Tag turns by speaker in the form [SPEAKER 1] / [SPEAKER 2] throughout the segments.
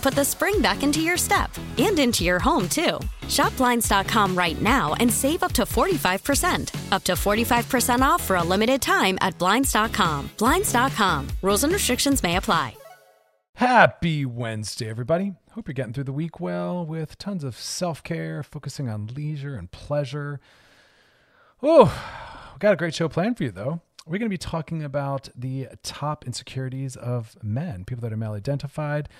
[SPEAKER 1] put the spring back into your step and into your home, too. Shop Blinds.com right now and save up to 45%. Up to 45% off for a limited time at Blinds.com. Blinds.com. Rules and restrictions may apply.
[SPEAKER 2] Happy Wednesday, everybody. Hope you're getting through the week well with tons of self care, focusing on leisure and pleasure. Oh, we got a great show planned for you, though. We're going to be talking about the top insecurities of men, people that are male identified,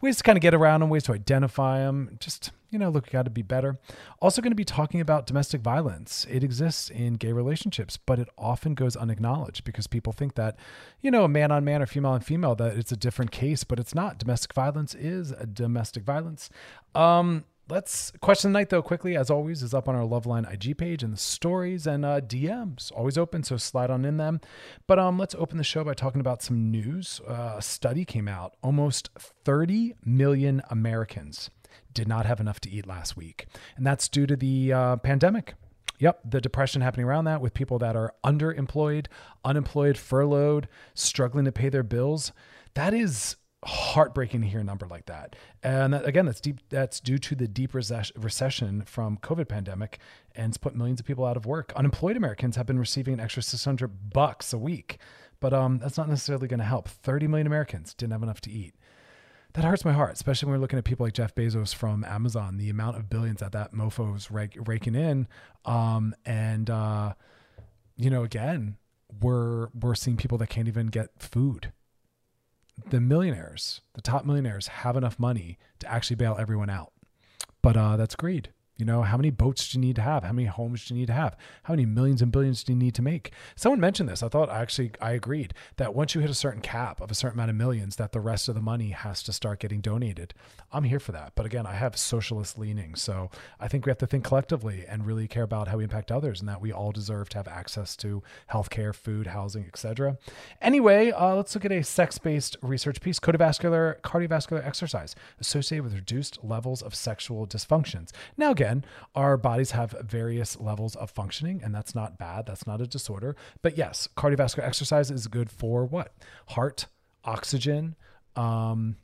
[SPEAKER 2] ways to kind of get around them, ways to identify them. Just, you know, look, got to be better. Also, going to be talking about domestic violence. It exists in gay relationships, but it often goes unacknowledged because people think that, you know, a man on man or female on female, that it's a different case, but it's not. Domestic violence is a domestic violence. Um, Let's question the night though quickly as always is up on our Loveline IG page and the stories and uh, DMs always open so slide on in them. But um, let's open the show by talking about some news. Uh, a study came out: almost 30 million Americans did not have enough to eat last week, and that's due to the uh, pandemic. Yep, the depression happening around that with people that are underemployed, unemployed, furloughed, struggling to pay their bills. That is heartbreaking to hear a number like that. And that, again, that's deep. That's due to the deep recession from COVID pandemic, and it's put millions of people out of work. Unemployed Americans have been receiving an extra 600 bucks a week, but um, that's not necessarily going to help. 30 million Americans didn't have enough to eat. That hurts my heart, especially when we're looking at people like Jeff Bezos from Amazon. The amount of billions that that mofo is raking in, um, and uh, you know, again, we're we're seeing people that can't even get food the millionaires, the top millionaires, have enough money to actually bail everyone out. But uh, that's greed. You know, how many boats do you need to have? How many homes do you need to have? How many millions and billions do you need to make? Someone mentioned this. I thought actually I agreed that once you hit a certain cap of a certain amount of millions, that the rest of the money has to start getting donated. I'm here for that. But again, I have socialist leanings. So I think we have to think collectively and really care about how we impact others and that we all deserve to have access to healthcare, food, housing, etc. Anyway, uh, let's look at a sex-based research piece, cardiovascular cardiovascular exercise associated with reduced levels of sexual dysfunctions. Now again, again, our bodies have various levels of functioning, and that's not bad. That's not a disorder. But yes, cardiovascular exercise is good for what? Heart, oxygen, um,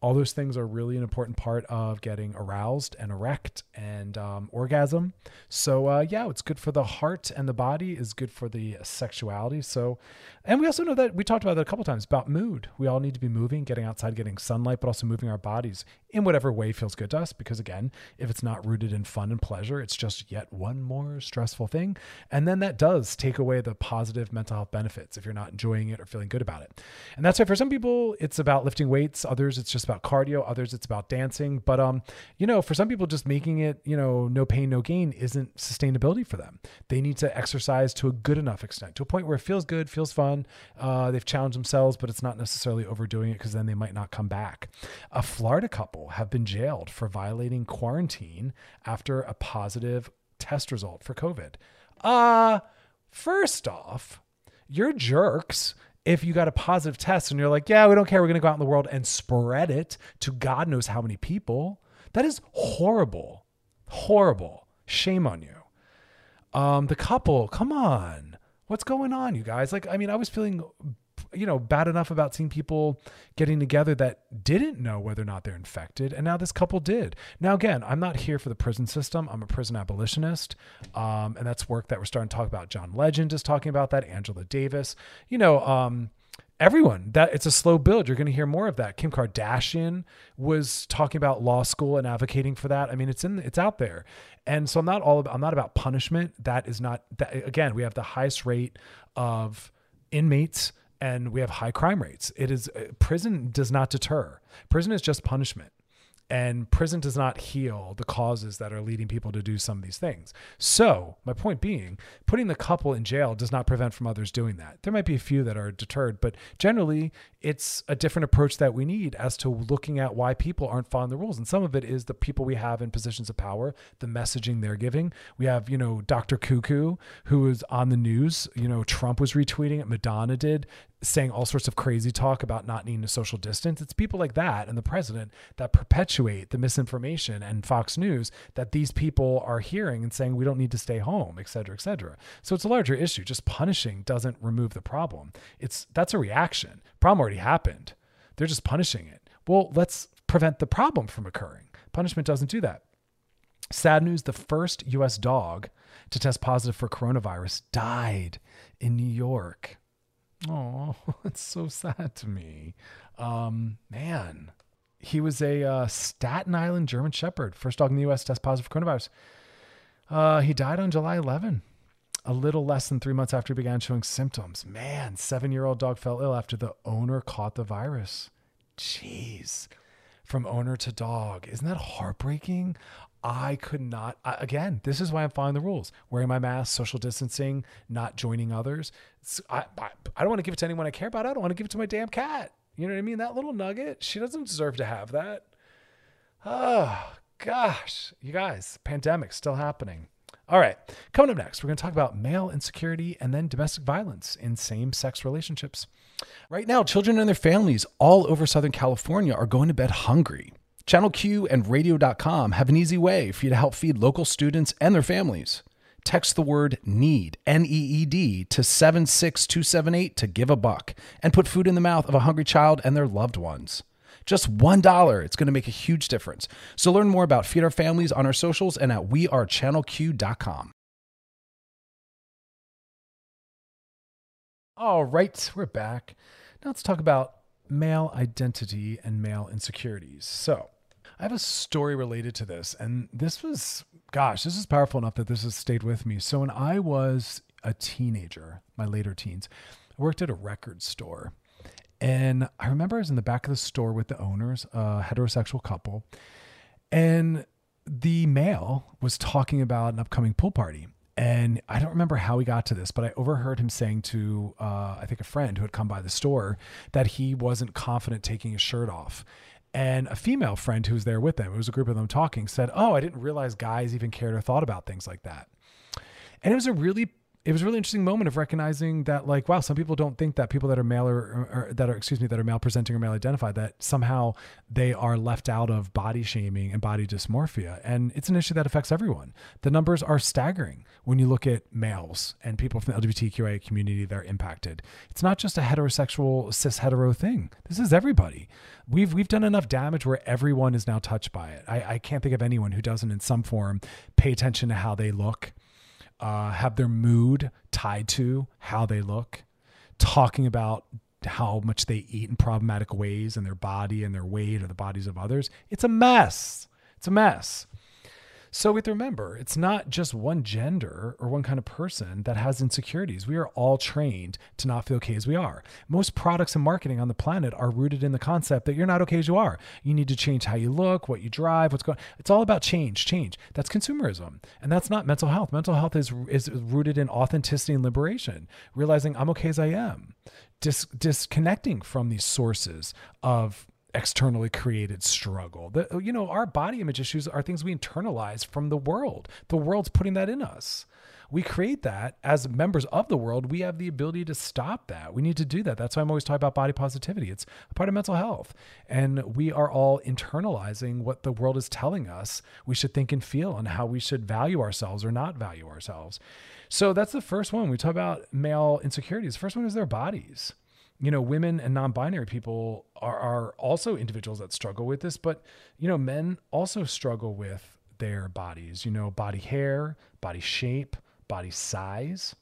[SPEAKER 2] all those things are really an important part of getting aroused and erect and um, orgasm. So uh, yeah, it's good for the heart and the body. is good for the sexuality. So, and we also know that we talked about that a couple times about mood. We all need to be moving, getting outside, getting sunlight, but also moving our bodies in whatever way feels good to us. Because again, if it's not rooted in fun and pleasure, it's just yet one more stressful thing. And then that does take away the positive mental health benefits if you're not enjoying it or feeling good about it. And that's why for some people it's about lifting weights. Others it's just about cardio. Others it's about dancing. But um, you know, for some people, just making it you know no pain no gain isn't sustainability for them. They need to exercise to a good enough extent, to a point where it feels good, feels fun. Uh, they've challenged themselves, but it's not necessarily overdoing it because then they might not come back. A Florida couple have been jailed for violating quarantine after a positive test result for COVID. Uh, first off, you're jerks if you got a positive test and you're like, yeah, we don't care, we're going to go out in the world and spread it to God knows how many people. That is horrible. Horrible. Shame on you. Um, the couple, come on. What's going on, you guys? Like, I mean, I was feeling you know, bad enough about seeing people getting together that didn't know whether or not they're infected. And now this couple did. Now, again, I'm not here for the prison system. I'm a prison abolitionist. Um, and that's work that we're starting to talk about. John Legend is talking about that. Angela Davis, you know, um, everyone that it's a slow build you're going to hear more of that kim kardashian was talking about law school and advocating for that i mean it's in it's out there and so i'm not all about i'm not about punishment that is not that again we have the highest rate of inmates and we have high crime rates. It is uh, prison does not deter. Prison is just punishment and prison does not heal the causes that are leading people to do some of these things. So, my point being, putting the couple in jail does not prevent from others doing that. There might be a few that are deterred, but generally, it's a different approach that we need as to looking at why people aren't following the rules. And some of it is the people we have in positions of power, the messaging they're giving. We have, you know, Dr. Cuckoo, who is on the news. You know, Trump was retweeting it, Madonna did saying all sorts of crazy talk about not needing a social distance. It's people like that and the president that perpetuate the misinformation and Fox News that these people are hearing and saying we don't need to stay home, et cetera, et cetera. So it's a larger issue. Just punishing doesn't remove the problem. It's that's a reaction. Problem already happened. They're just punishing it. Well, let's prevent the problem from occurring. Punishment doesn't do that. Sad news the first US dog to test positive for coronavirus died in New York. Oh, it's so sad to me. Um, man, he was a uh, Staten Island German Shepherd, first dog in the U.S. test positive for coronavirus. Uh, he died on July 11, a little less than three months after he began showing symptoms. Man, seven-year-old dog fell ill after the owner caught the virus. Jeez, from owner to dog, isn't that heartbreaking? I could not, I, again, this is why I'm following the rules wearing my mask, social distancing, not joining others. I, I, I don't want to give it to anyone I care about. I don't want to give it to my damn cat. You know what I mean? That little nugget, she doesn't deserve to have that. Oh, gosh. You guys, pandemic still happening. All right. Coming up next, we're going to talk about male insecurity and then domestic violence in same sex relationships. Right now, children and their families all over Southern California are going to bed hungry. Channel Q and radio.com have an easy way for you to help feed local students and their families. Text the word NEED, N E E D, to 76278 to give a buck and put food in the mouth of a hungry child and their loved ones. Just $1. It's going to make a huge difference. So learn more about Feed Our Families on our socials and at wearechannelq.com. All right, we're back. Now let's talk about male identity and male insecurities. So, I have a story related to this, and this was, gosh, this is powerful enough that this has stayed with me. So when I was a teenager, my later teens, I worked at a record store. And I remember I was in the back of the store with the owners, a heterosexual couple, and the male was talking about an upcoming pool party. And I don't remember how he got to this, but I overheard him saying to, uh, I think, a friend who had come by the store that he wasn't confident taking his shirt off. And a female friend who was there with them, it was a group of them talking, said, Oh, I didn't realize guys even cared or thought about things like that. And it was a really it was a really interesting moment of recognizing that like wow some people don't think that people that are male or, or, that are excuse me that are male presenting or male identified that somehow they are left out of body shaming and body dysmorphia. And it's an issue that affects everyone. The numbers are staggering when you look at males and people from the lgbtqia community that are impacted. It's not just a heterosexual cis hetero thing. This is everybody. We've we've done enough damage where everyone is now touched by it. I, I can't think of anyone who doesn't in some form pay attention to how they look uh, have their mood tied to how they look, talking about how much they eat in problematic ways and their body and their weight or the bodies of others. It's a mess. It's a mess. So we have to remember, it's not just one gender or one kind of person that has insecurities. We are all trained to not feel okay as we are. Most products and marketing on the planet are rooted in the concept that you're not okay as you are. You need to change how you look, what you drive, what's going. It's all about change, change. That's consumerism, and that's not mental health. Mental health is is rooted in authenticity and liberation, realizing I'm okay as I am, Dis- disconnecting from these sources of externally created struggle. The, you know, our body image issues are things we internalize from the world. The world's putting that in us. we create that as members of the world. We have the ability to stop that. We need to do that. That's why I'm always talking about body positivity. It's a part of mental health. And we are all internalizing what the world is telling us we should think and feel and how we should value ourselves or not value ourselves. So that's the first one. We talk about male insecurities. First one is their bodies you know, women and non-binary people are, are also individuals that struggle with this, but you know, men also struggle with their bodies, you know, body hair, body shape, body size.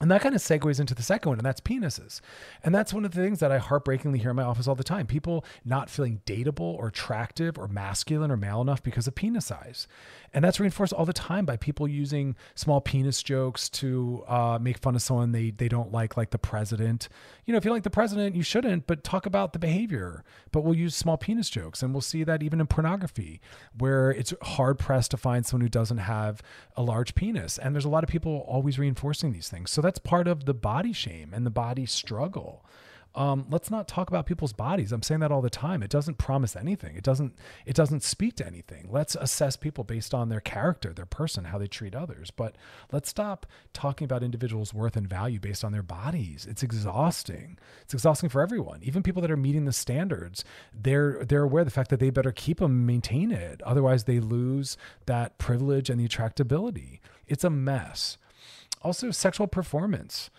[SPEAKER 2] And that kind of segues into the second one, and that's penises. And that's one of the things that I heartbreakingly hear in my office all the time people not feeling dateable or attractive or masculine or male enough because of penis size. And that's reinforced all the time by people using small penis jokes to uh, make fun of someone they, they don't like, like the president. You know, if you like the president, you shouldn't, but talk about the behavior. But we'll use small penis jokes. And we'll see that even in pornography, where it's hard pressed to find someone who doesn't have a large penis. And there's a lot of people always reinforcing these things. So that's part of the body shame and the body struggle um, let's not talk about people's bodies. I'm saying that all the time. It doesn't promise anything. It doesn't. It doesn't speak to anything. Let's assess people based on their character, their person, how they treat others. But let's stop talking about individuals' worth and value based on their bodies. It's exhausting. It's exhausting for everyone. Even people that are meeting the standards, they're they're aware of the fact that they better keep them, maintain it. Otherwise, they lose that privilege and the attractability. It's a mess. Also, sexual performance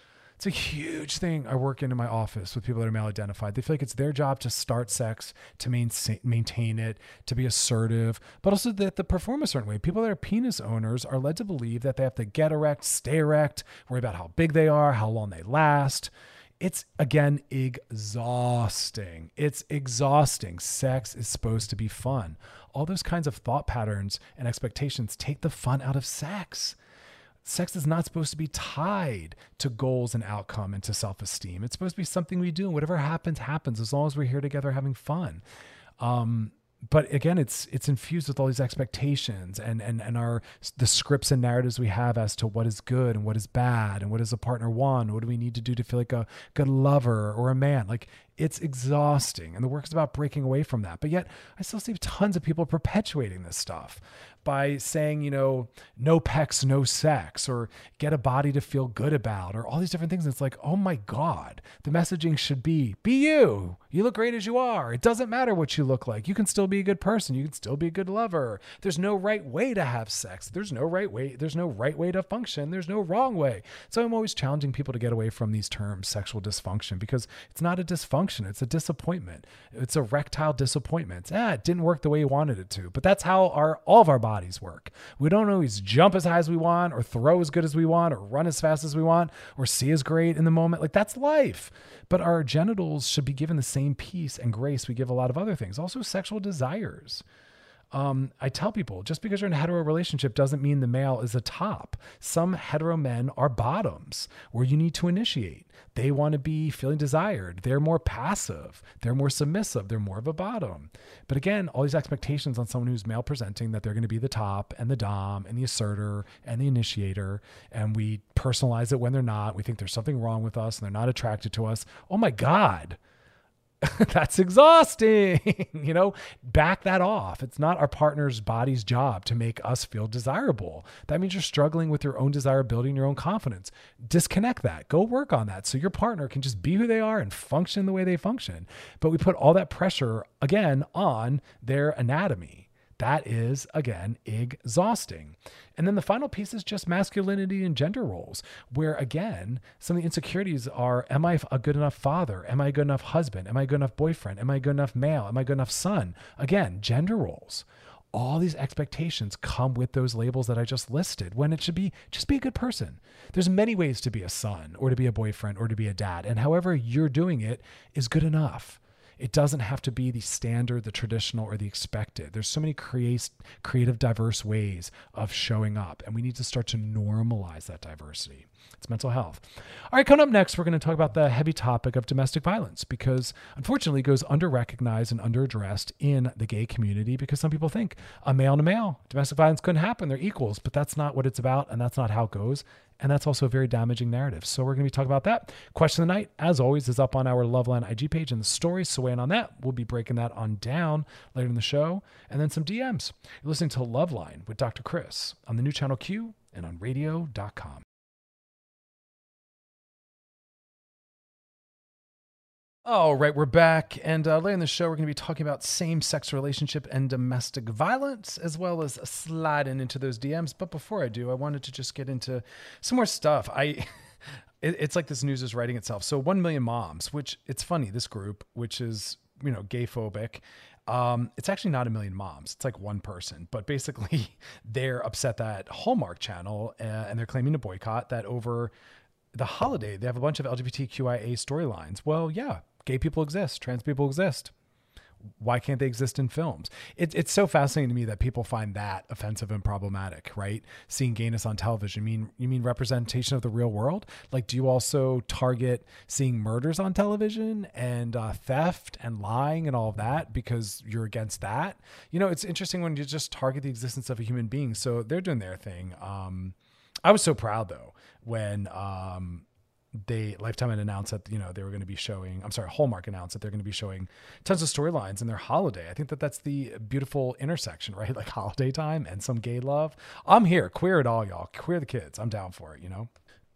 [SPEAKER 2] it's a huge thing I work in in my office with people that are male identified. They feel like it's their job to start sex, to maintain it, to be assertive, but also that the perform a certain way. People that are penis owners are led to believe that they have to get erect, stay erect, worry about how big they are, how long they last. It's again exhausting. It's exhausting. Sex is supposed to be fun. All those kinds of thought patterns and expectations take the fun out of sex. Sex is not supposed to be tied to goals and outcome and to self esteem. It's supposed to be something we do, and whatever happens, happens as long as we're here together having fun. Um, but again, it's it's infused with all these expectations and and and our the scripts and narratives we have as to what is good and what is bad and what does a partner want, what do we need to do to feel like a good lover or a man. Like it's exhausting, and the work is about breaking away from that. But yet, I still see tons of people perpetuating this stuff by saying, you know, no pecs, no sex, or get a body to feel good about, or all these different things. And It's like, oh my God, the messaging should be be you. You look great as you are. It doesn't matter what you look like. You can still be a good person. You can still be a good lover. There's no right way to have sex. There's no right way. There's no right way to function. There's no wrong way. So I'm always challenging people to get away from these terms, sexual dysfunction, because it's not a dysfunction. It's a disappointment. It's a rectile disappointment. Ah, it didn't work the way you wanted it to. But that's how our all of our bodies work. We don't always jump as high as we want, or throw as good as we want, or run as fast as we want, or see as great in the moment. Like that's life. But our genitals should be given the same peace and grace we give a lot of other things. Also, sexual desires. Um, I tell people just because you're in a hetero relationship doesn't mean the male is a top. Some hetero men are bottoms where you need to initiate. They want to be feeling desired. They're more passive. They're more submissive. They're more of a bottom. But again, all these expectations on someone who's male presenting that they're going to be the top and the dom and the asserter and the initiator. And we personalize it when they're not. We think there's something wrong with us and they're not attracted to us. Oh my God that's exhausting. you know, back that off. It's not our partner's body's job to make us feel desirable. That means you're struggling with your own desirability and your own confidence. Disconnect that. Go work on that so your partner can just be who they are and function the way they function. But we put all that pressure again on their anatomy. That is, again, exhausting. And then the final piece is just masculinity and gender roles, where again, some of the insecurities are Am I a good enough father? Am I a good enough husband? Am I a good enough boyfriend? Am I a good enough male? Am I a good enough son? Again, gender roles. All these expectations come with those labels that I just listed when it should be just be a good person. There's many ways to be a son or to be a boyfriend or to be a dad. And however you're doing it is good enough. It doesn't have to be the standard, the traditional, or the expected. There's so many create, creative, diverse ways of showing up, and we need to start to normalize that diversity. It's mental health. All right, coming up next, we're going to talk about the heavy topic of domestic violence because unfortunately it goes under recognized and under addressed in the gay community because some people think a male and a male, domestic violence couldn't happen. They're equals, but that's not what it's about, and that's not how it goes. And that's also a very damaging narrative. So we're going to be talking about that. Question of the night, as always, is up on our Loveline IG page in the story. So weigh in on that. We'll be breaking that on down later in the show. And then some DMs. You're listening to Loveline with Dr. Chris on the new channel Q and on radio.com. All right, we're back. And uh, later in the show, we're going to be talking about same sex relationship and domestic violence, as well as sliding into those DMs. But before I do, I wanted to just get into some more stuff. I. it, it's like this news is writing itself. So, 1 million moms, which it's funny, this group, which is, you know, gay phobic. Um, it's actually not a million moms. It's like one person, but basically they're upset that Hallmark Channel uh, and they're claiming to boycott that over the holiday they have a bunch of LGBTQIA storylines. Well, yeah, gay people exist, trans people exist. Why can't they exist in films? It, it's so fascinating to me that people find that offensive and problematic, right? Seeing gayness on television. You mean you mean representation of the real world? Like, do you also target seeing murders on television and uh, theft and lying and all of that because you're against that? You know, it's interesting when you just target the existence of a human being. So they're doing their thing. Um, I was so proud though when um, they Lifetime had announced that you know they were going to be showing. I'm sorry, Hallmark announced that they're going to be showing tons of storylines in their holiday. I think that that's the beautiful intersection, right? Like holiday time and some gay love. I'm here, queer it all, y'all. Queer the kids. I'm down for it. You know.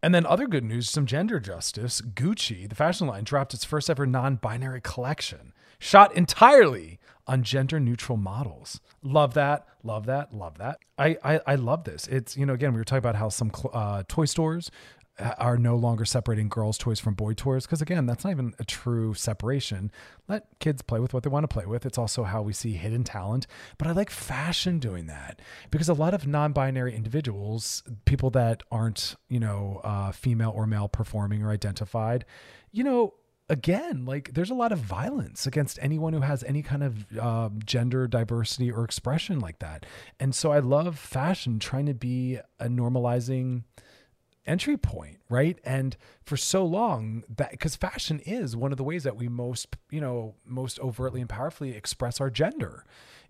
[SPEAKER 2] And then other good news, some gender justice. Gucci, the fashion line, dropped its first ever non-binary collection, shot entirely on gender neutral models. Love that, love that, love that. I, I, I love this. It's you know again we were talking about how some uh, toy stores are no longer separating girls' toys from boy toys because again that's not even a true separation. Let kids play with what they want to play with. It's also how we see hidden talent. But i like fashion doing that because a lot of non-binary individuals people that aren't you know uh, female or male performing or identified you know again like there's a lot of violence against anyone who has any kind of uh, gender diversity or expression like that. And so i love fashion trying to be a normalizing entry point, right? And for so long that because fashion is one of the ways that we most, you know, most overtly and powerfully express our gender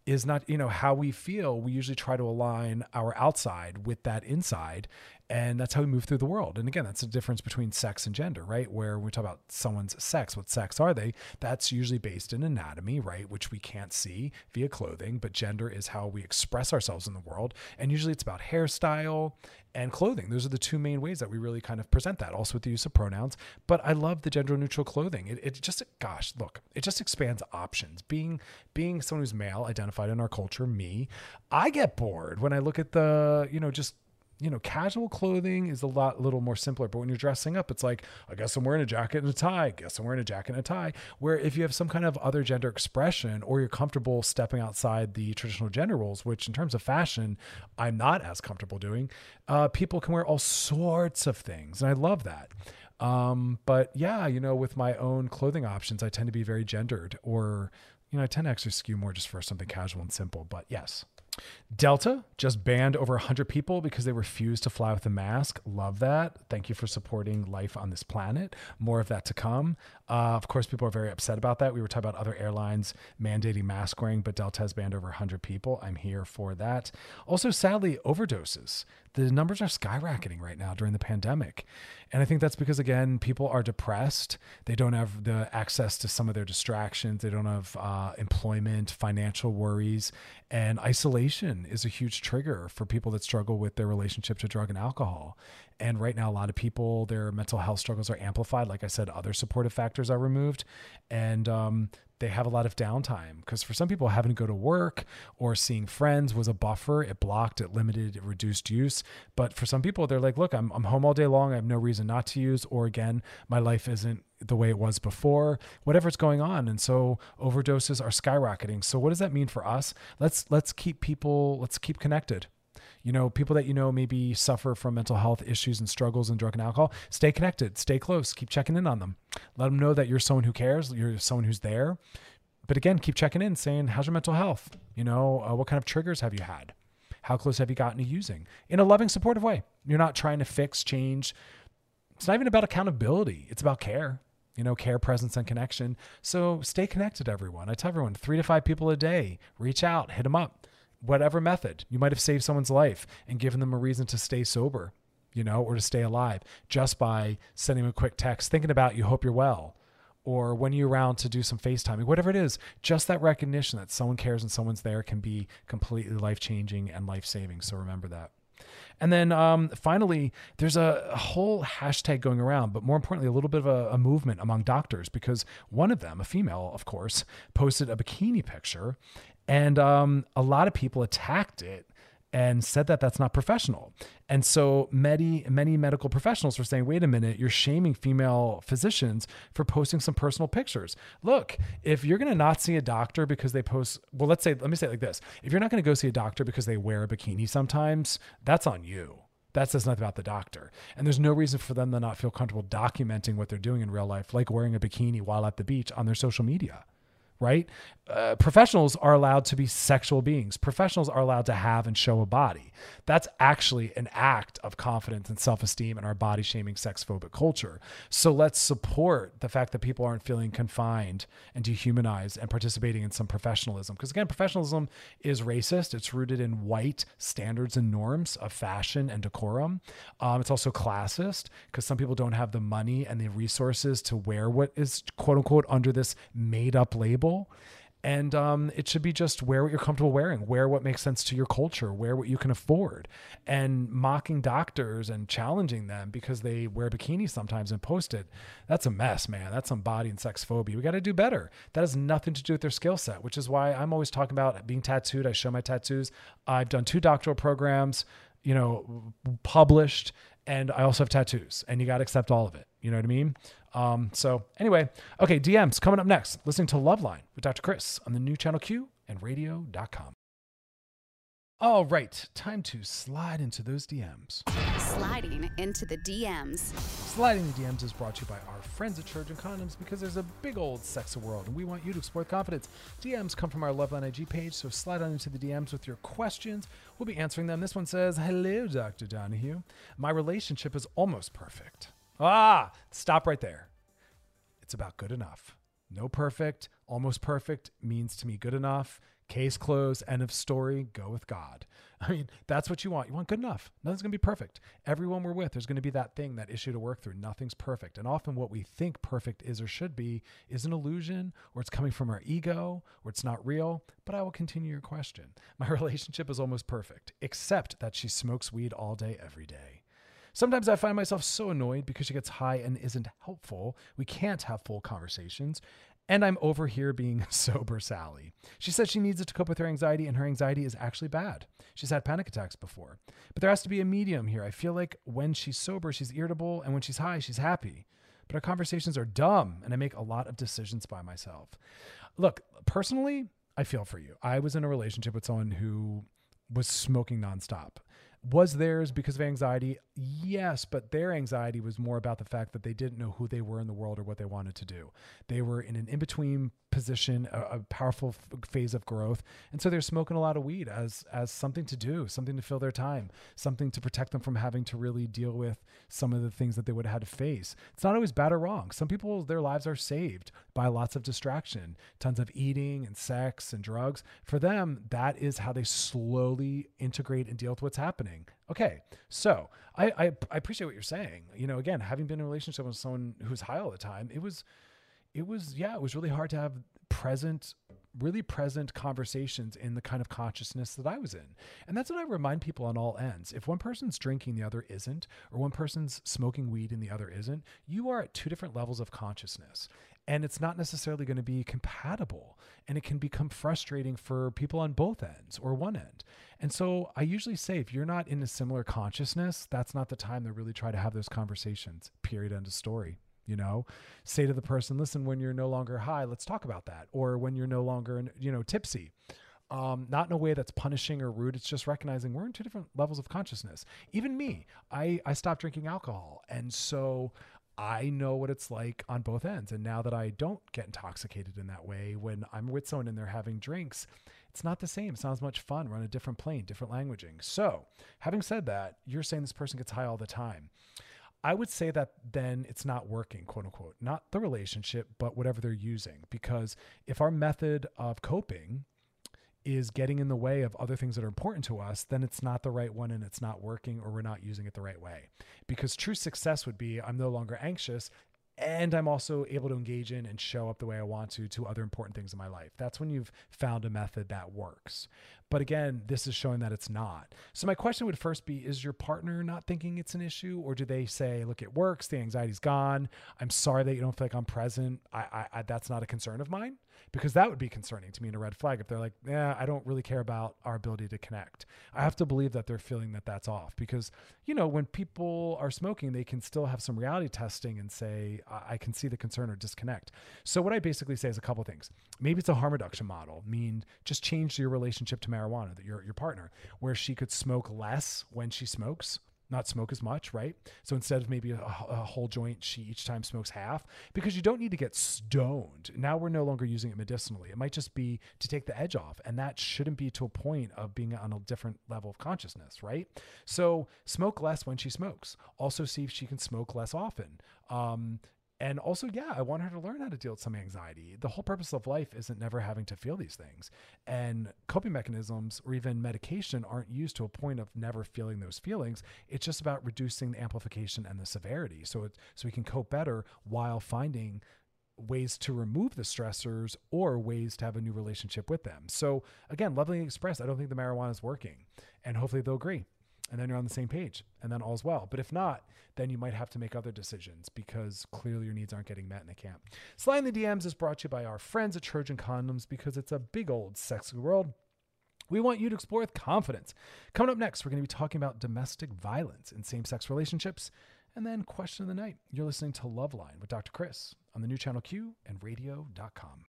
[SPEAKER 2] is not, you know, how we feel. We usually try to align our outside with that inside and that's how we move through the world. And again, that's the difference between sex and gender, right? Where we talk about someone's sex, what sex are they? That's usually based in anatomy, right? Which we can't see via clothing, but gender is how we express ourselves in the world. And usually it's about hairstyle and clothing. Those are the two main ways that we really kind of present that, also with the use of pronouns. But I love the gender neutral clothing. It, it just, gosh, look, it just expands options. Being being someone who's male identified in our culture, me, I get bored when I look at the, you know, just you know, casual clothing is a lot, a little more simpler. But when you're dressing up, it's like, I guess I'm wearing a jacket and a tie. I guess I'm wearing a jacket and a tie. Where if you have some kind of other gender expression or you're comfortable stepping outside the traditional gender roles, which in terms of fashion, I'm not as comfortable doing, uh, people can wear all sorts of things. And I love that. Um, but yeah, you know, with my own clothing options, I tend to be very gendered or, you know, I tend to actually skew more just for something casual and simple. But yes. Delta just banned over 100 people because they refused to fly with a mask. Love that. Thank you for supporting life on this planet. More of that to come. Uh, of course, people are very upset about that. We were talking about other airlines mandating mask wearing, but Delta has banned over 100 people. I'm here for that. Also, sadly, overdoses. The numbers are skyrocketing right now during the pandemic. And I think that's because, again, people are depressed. They don't have the access to some of their distractions, they don't have uh, employment, financial worries, and isolation is a huge trigger for people that struggle with their relationship to drug and alcohol. And right now, a lot of people, their mental health struggles are amplified. Like I said, other supportive factors are removed. And um, they have a lot of downtime because for some people having to go to work or seeing friends was a buffer. It blocked it limited it reduced use. But for some people they're like look I'm, I'm home all day long. I have no reason not to use or again my life isn't the way it was before. Whatever's going on. And so overdoses are skyrocketing. So what does that mean for us? Let's let's keep people let's keep connected you know, people that you know maybe suffer from mental health issues and struggles and drug and alcohol, stay connected, stay close, keep checking in on them. Let them know that you're someone who cares, you're someone who's there. But again, keep checking in, saying, How's your mental health? You know, uh, what kind of triggers have you had? How close have you gotten to using in a loving, supportive way? You're not trying to fix, change. It's not even about accountability, it's about care you know, care, presence, and connection. So stay connected, everyone. I tell everyone three to five people a day, reach out, hit them up whatever method. You might have saved someone's life and given them a reason to stay sober, you know, or to stay alive just by sending them a quick text, thinking about you, hope you're well. Or when you're around to do some FaceTiming, whatever it is, just that recognition that someone cares and someone's there can be completely life changing and life saving. So remember that. And then um, finally, there's a, a, whole hashtag going around, but more importantly, a little bit of a, a movement among doctors because one of them, a female, of course, posted a bikini picture and um, a lot of people attacked it and said that that's not professional. And so many many medical professionals were saying, "Wait a minute, you're shaming female physicians for posting some personal pictures." Look, if you're going to not see a doctor because they post, well, let's say let me say it like this. If you're not going to go see a doctor because they wear a bikini sometimes, that's on you. That says nothing about the doctor. And there's no reason for them to not feel comfortable documenting what they're doing in real life, like wearing a bikini while at the beach on their social media right? Uh, professionals are allowed to be sexual beings. Professionals are allowed to have and show a body. That's actually an act of confidence and self esteem in our body shaming, sex phobic culture. So let's support the fact that people aren't feeling confined and dehumanized and participating in some professionalism. Because again, professionalism is racist, it's rooted in white standards and norms of fashion and decorum. Um, it's also classist because some people don't have the money and the resources to wear what is quote unquote under this made up label and um, it should be just wear what you're comfortable wearing, wear what makes sense to your culture, wear what you can afford. And mocking doctors and challenging them because they wear bikinis sometimes and post it, that's a mess, man. That's some body and sex phobia. We got to do better. That has nothing to do with their skill set, which is why I'm always talking about being tattooed. I show my tattoos. I've done two doctoral programs, you know, published, and I also have tattoos, and you got to accept all of it. You know what I mean? Um, so anyway, okay, DMs coming up next. Listening to Loveline with Dr. Chris on the new channel Q and radio.com. All right, time to slide into those DMs.
[SPEAKER 3] Sliding into the DMs.
[SPEAKER 2] Sliding the DMs is brought to you by our friends at Trojan Condoms because there's a big old sex world and we want you to explore confidence. DMs come from our Loveline IG page, so slide on into the DMs with your questions. We'll be answering them. This one says, Hello, Dr. Donaghue. My relationship is almost perfect. Ah, stop right there. It's about good enough. No perfect, almost perfect means to me good enough. Case closed, end of story, go with God. I mean, that's what you want. You want good enough. Nothing's going to be perfect. Everyone we're with, there's going to be that thing, that issue to work through. Nothing's perfect. And often what we think perfect is or should be is an illusion, or it's coming from our ego, or it's not real. But I will continue your question. My relationship is almost perfect, except that she smokes weed all day, every day. Sometimes I find myself so annoyed because she gets high and isn't helpful. We can't have full conversations. And I'm over here being sober Sally. She says she needs it to cope with her anxiety, and her anxiety is actually bad. She's had panic attacks before. But there has to be a medium here. I feel like when she's sober, she's irritable, and when she's high, she's happy. But our conversations are dumb, and I make a lot of decisions by myself. Look, personally, I feel for you. I was in a relationship with someone who was smoking nonstop. Was theirs because of anxiety? Yes, but their anxiety was more about the fact that they didn't know who they were in the world or what they wanted to do. They were in an in between position, a, a powerful f- phase of growth, and so they're smoking a lot of weed as as something to do, something to fill their time, something to protect them from having to really deal with some of the things that they would have had to face. It's not always bad or wrong. Some people, their lives are saved by lots of distraction, tons of eating and sex and drugs. For them, that is how they slowly integrate and deal with what's happening. Okay, so I, I, I appreciate what you're saying. You know, again, having been in a relationship with someone who's high all the time, it was it was yeah it was really hard to have present really present conversations in the kind of consciousness that I was in. And that's what I remind people on all ends. If one person's drinking, the other isn't, or one person's smoking weed and the other isn't, you are at two different levels of consciousness. And it's not necessarily going to be compatible. And it can become frustrating for people on both ends or one end. And so I usually say if you're not in a similar consciousness, that's not the time to really try to have those conversations. Period. End of story you know say to the person listen when you're no longer high let's talk about that or when you're no longer you know tipsy um, not in a way that's punishing or rude it's just recognizing we're in two different levels of consciousness even me i i stopped drinking alcohol and so I know what it's like on both ends. And now that I don't get intoxicated in that way, when I'm with someone and they're having drinks, it's not the same. It's not as much fun. We're on a different plane, different languaging. So, having said that, you're saying this person gets high all the time. I would say that then it's not working, quote unquote, not the relationship, but whatever they're using. Because if our method of coping is getting in the way of other things that are important to us, then it's not the right one and it's not working or we're not using it the right way. Because true success would be I'm no longer anxious and I'm also able to engage in and show up the way I want to to other important things in my life. That's when you've found a method that works. But again, this is showing that it's not. So my question would first be is your partner not thinking it's an issue or do they say, look, it works, the anxiety's gone. I'm sorry that you don't feel like I'm present. I, I, I that's not a concern of mine because that would be concerning to me and a red flag if they're like, yeah, I don't really care about our ability to connect. I have to believe that they're feeling that that's off because, you know, when people are smoking, they can still have some reality testing and say, I can see the concern or disconnect. So what I basically say is a couple things. Maybe it's a harm reduction model, mean just change your relationship to marijuana, that your, your partner, where she could smoke less when she smokes not smoke as much, right? So instead of maybe a, a, whole joint, she each time smokes half because you don't need to get stoned. Now we're no longer using it medicinally. It might just be to take the edge off, and that shouldn't be to a point of being on a different level of consciousness, right? So smoke less when she smokes. Also, see if she can smoke less often. Um, and also yeah i want her to learn how to deal with some anxiety. The whole purpose of life isn't never having to feel these things. And coping mechanisms or even medication aren't used to a point of never feeling those feelings. It's just about reducing the amplification and the severity. So it so we can cope better while finding ways to remove the stressors or ways to have a new relationship with them. So again lovingly expressed i don't think the marijuana is working. And hopefully they'll agree and then you're on the same page and then all's well. But if not, then you might have to make other decisions because clearly your needs aren't getting met in the camp. Slide in the DMs is brought to you by our friends at Trojan Condoms because it's a big old sexy world. We want you to explore with confidence. Coming up next, we're going to be talking about domestic violence in same sex relationships. And then, question of the night. You're listening to Loveline with Dr. Chris on the new channel Q and radio.com.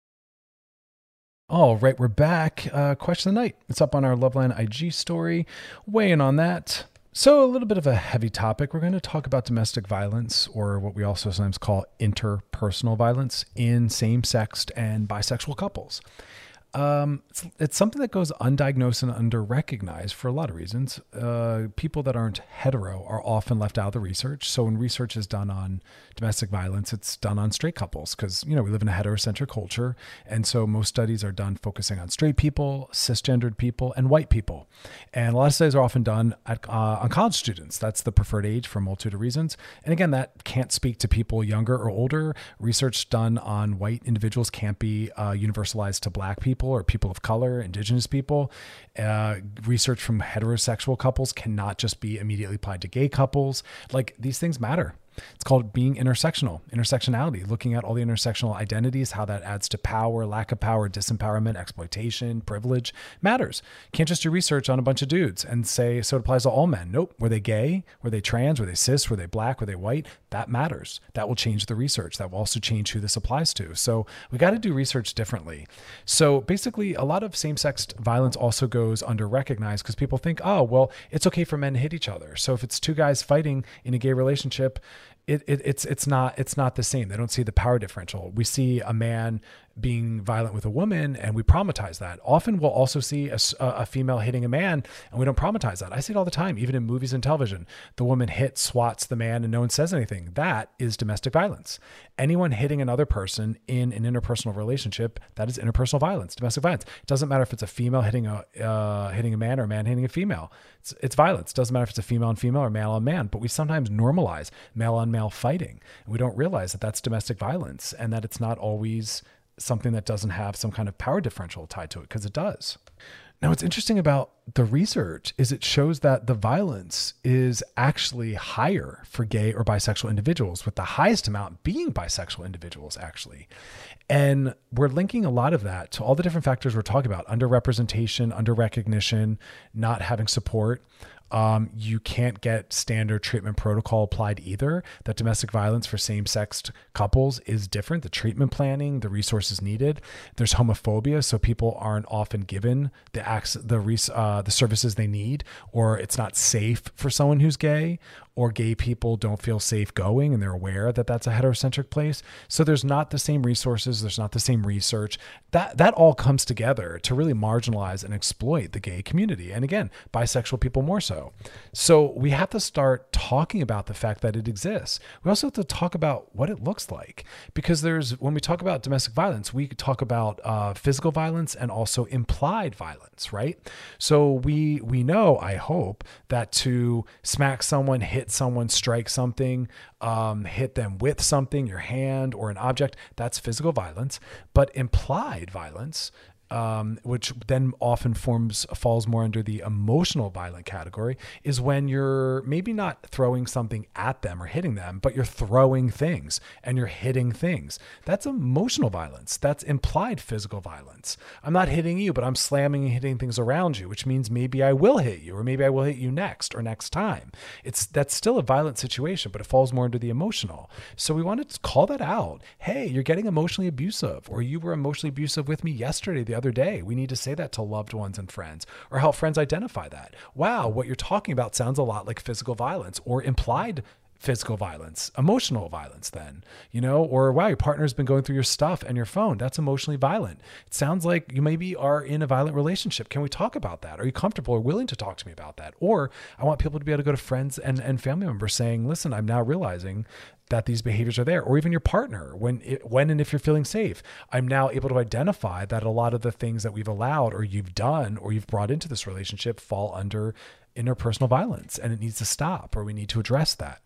[SPEAKER 2] All right, we're back. Uh, question of the night. It's up on our Loveline IG story. Weighing on that. So, a little bit of a heavy topic. We're going to talk about domestic violence, or what we also sometimes call interpersonal violence, in same sexed and bisexual couples. Um, it's, it's, something that goes undiagnosed and underrecognized for a lot of reasons. Uh, people that aren't hetero are often left out of the research. So when research is done on domestic violence, it's done on straight couples because you know we live in a heterocentric culture, and so most studies are done focusing on straight people, cisgendered people, and white people. And a lot of studies are often done at, uh, on college students. That's the preferred age for a multitude of reasons. And again, that can't speak to people younger or older. Research done on white individuals can't be uh, universalized to black people people or people of color, indigenous people. Uh, research from heterosexual couples cannot just be immediately applied to gay couples. Like these things matter. It's called being intersectional, intersectionality, looking at all the intersectional identities, how that adds to power, lack of power, disempowerment, exploitation, privilege matters. Can't just do research on a bunch of dudes and say, so it applies to all men. Nope. Were they gay? Were they trans? Were they cis? Were they black? Were they white? That matters. That will change the research. That will also change who this applies to. So we got to do research differently. So basically, a lot of same sex violence also goes under recognized because people think, oh, well, it's okay for men to hit each other. So if it's two guys fighting in a gay relationship, it, it, it's it's not it's not the same. They don't see the power differential. We see a man being violent with a woman and we traumatize that. Often we'll also see a, a, female hitting a man and we don't traumatize that. I see it all the time, even in movies and television. The woman hits, swats the man, and no one says anything. That is domestic violence. Anyone hitting another person in an interpersonal relationship, that is interpersonal violence, domestic violence. It doesn't matter if it's a female hitting a uh, hitting a man or a man hitting a female. It's, it's violence. It doesn't matter if it's a female on female or male on man. But we sometimes normalize male on male fighting. And we don't realize that that's domestic violence and that it's not always something that doesn't have some kind of power differential tied to it because it does. Now, what's interesting about the research is it shows that the violence is actually higher for gay or bisexual individuals, with the highest amount being bisexual individuals, actually. And we're linking a lot of that to all the different factors we're talking about underrepresentation, under recognition, not having support. Um, you can't get standard treatment protocol applied either. That domestic violence for same sexed couples is different. The treatment planning, the resources needed. There's homophobia, so people aren't often given the acts, the res, uh, the services they need, or it's not safe for someone who's gay, or gay people don't feel safe going and they're aware that that's a heterocentric place. So there's not the same resources, there's not the same research. That that all comes together to really marginalize and exploit the gay community. And again, bisexual people more so. So we have to start talking about the fact that it exists. We also have to talk about what it looks like because there's when we talk about domestic violence, we talk about uh, physical violence and also implied violence, right? So we we know, I hope, that to smack someone, hit someone, strike something, um, hit them with something, your hand or an object, that's physical violence. But implied violence um, which then often forms falls more under the emotional violent category, is when you're maybe not throwing something at them or hitting them, but you're throwing things and you're hitting things. That's emotional violence. That's implied physical violence. I'm not hitting you, but I'm slamming and hitting things around you, which means maybe I will hit you, or maybe I will hit you next or next time. It's that's still a violent situation, but it falls more into the emotional. So we want to call that out. Hey, you're getting emotionally abusive, or you were emotionally abusive with me yesterday, the other day. We need to say that to loved ones and friends, or help friends identify that. Wow, what you're talking about sounds a lot like physical violence or implied physical violence, emotional violence, then, you know, or wow, your partner's been going through your stuff and your phone. That's emotionally violent. It sounds like you maybe are in a violent relationship. Can we talk about that? Are you comfortable or willing to talk to me about that? Or I want people to be able to go to friends and, and family members saying, listen, I'm now realizing that these behaviors are there or even your partner when it, when and if you're feeling safe i'm now able to identify that a lot of the things that we've allowed or you've done or you've brought into this relationship fall under interpersonal violence and it needs to stop or we need to address that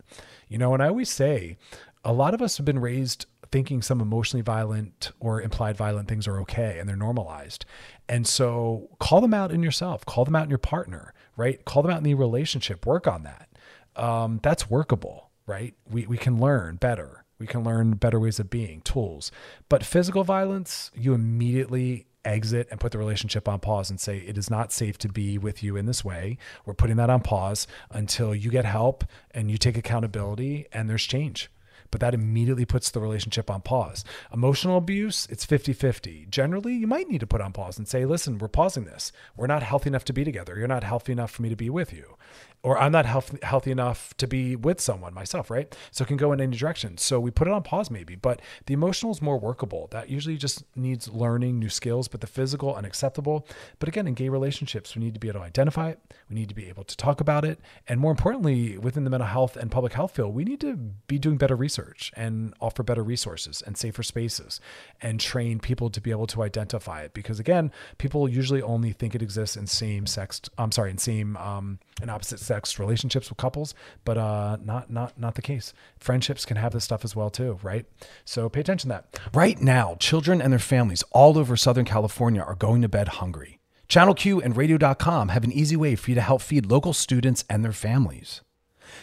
[SPEAKER 2] you know and i always say a lot of us have been raised thinking some emotionally violent or implied violent things are okay and they're normalized and so call them out in yourself call them out in your partner right call them out in the relationship work on that um, that's workable right? We, we can learn better. We can learn better ways of being, tools. But physical violence, you immediately exit and put the relationship on pause and say, it is not safe to be with you in this way. We're putting that on pause until you get help and you take accountability and there's change but that immediately puts the relationship on pause. Emotional abuse, it's 50 50. Generally, you might need to put on pause and say, listen, we're pausing this. We're not healthy enough to be together. You're not healthy enough for me to be with you or I'm not health, healthy enough to be with someone myself, right? So it can go in any direction. So we put it on pause maybe, but the emotional is more workable. That usually just needs learning new skills, but the physical unacceptable. But again, in gay relationships, we need to be able to identify it. We need to be able to talk about it. And more importantly, within the mental health and public health field, we need to be doing better research and offer better resources and safer spaces and train people to be able to identify it. Because again, people usually only think it exists in same sex, I'm sorry, in same um, and opposite sex sex relationships with couples, but uh, not not not the case. Friendships can have this stuff as well too, right? So pay attention to that. Right now, children and their families all over Southern California are going to bed hungry. Channel Q and Radio.com have an easy way for you to help feed local students and their families.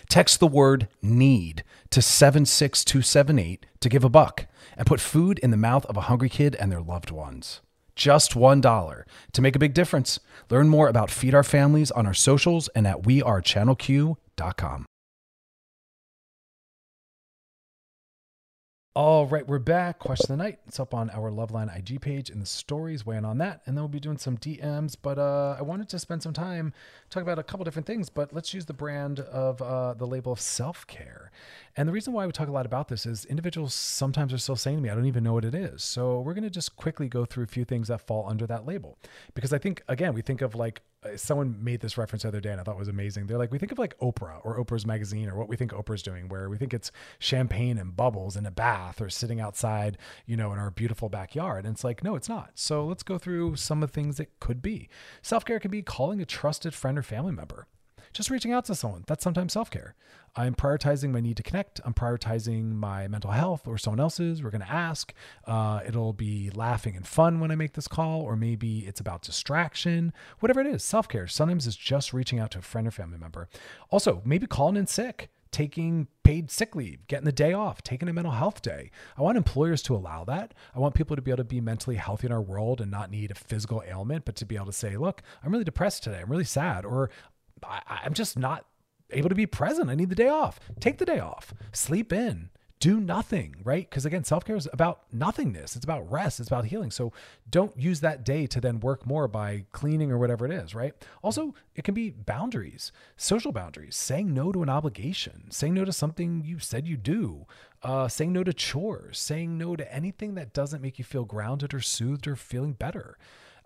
[SPEAKER 2] Text the word NEED to 76278 to give a buck and put food in the mouth of a hungry kid and their loved ones just $1 to make a big difference. Learn more about Feed Our Families on our socials and at wearechannelq.com. All right, we're back. Question of the night. It's up on our Loveline IG page and the stories, weighing on that. And then we'll be doing some DMs. But uh, I wanted to spend some time talking about a couple different things, but let's use the brand of uh, the label of self care. And the reason why we talk a lot about this is individuals sometimes are still saying to me, I don't even know what it is. So we're going to just quickly go through a few things that fall under that label. Because I think, again, we think of like Uh, someone made this reference the other day and I thought it was amazing. They're like, we think of like Oprah or Oprah's magazine or what we think Oprah's doing, where we think it's champagne and bubbles in a bath or sitting outside, you know, in our beautiful backyard. And it's like, no, it's not. So let's go through some of the things that could be. Self care can be calling a trusted friend or family member just reaching out to someone. That's sometimes self care. I'm prioritizing my need to connect. I'm prioritizing my mental health or someone else's. We're going to ask. Uh, it'll be laughing and fun when I make this call, or maybe it's about distraction, whatever it is. Self care. Sometimes it's just reaching out to a friend or family member. Also, maybe calling in sick taking paid sick leave, getting the day off, taking a mental health day. I want employers to allow that. I want people to be able to be mentally healthy in our world and not need a physical ailment, but to be able to say, look, I'm really depressed today. I'm really sad. Or I, I'm just not able to be present. I need the day off. Take the day off. Sleep in. Do nothing, right? Because again, self care is about nothingness. It's about rest. It's about healing. So don't use that day to then work more by cleaning or whatever it is, right? Also, it can be boundaries, social boundaries, saying no to an obligation, saying no to something you said you do, uh, saying no to chores, saying no to anything that doesn't make you feel grounded or soothed or feeling better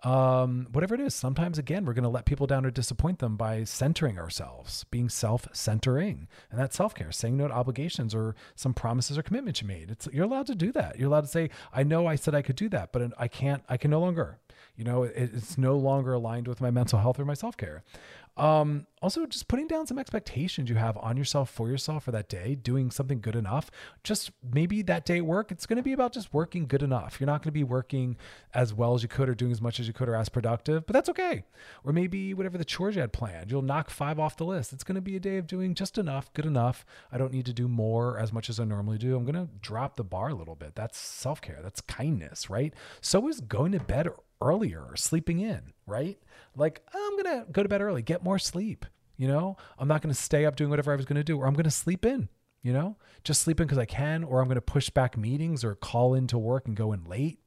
[SPEAKER 2] um, whatever it is. Sometimes, again, we're going to let people down or disappoint them by centering ourselves, being self centering. And that's self care, saying no to obligations or some promises or commitments you made. It's, you're allowed to do that. You're allowed to say, I know I said I could do that, but I can't, I can no longer. You know, it, it's no longer aligned with my mental health or my self care. Um, also, just putting down some expectations you have on yourself for yourself for that day, doing something good enough. Just maybe that day at work, it's going to be about just working good enough. You're not going to be working as well as you could or doing as much as you could or as productive, but that's okay. Or maybe whatever the chores you had planned, you'll knock five off the list. It's going to be a day of doing just enough, good enough. I don't need to do more as much as I normally do. I'm going to drop the bar a little bit. That's self care, that's kindness, right? So is going to bed earlier or sleeping in, right? Like, I'm going to go to bed early, get more sleep. You know, I'm not going to stay up doing whatever I was going to do, or I'm going to sleep in, you know, just sleep in because I can, or I'm going to push back meetings or call into work and go in late.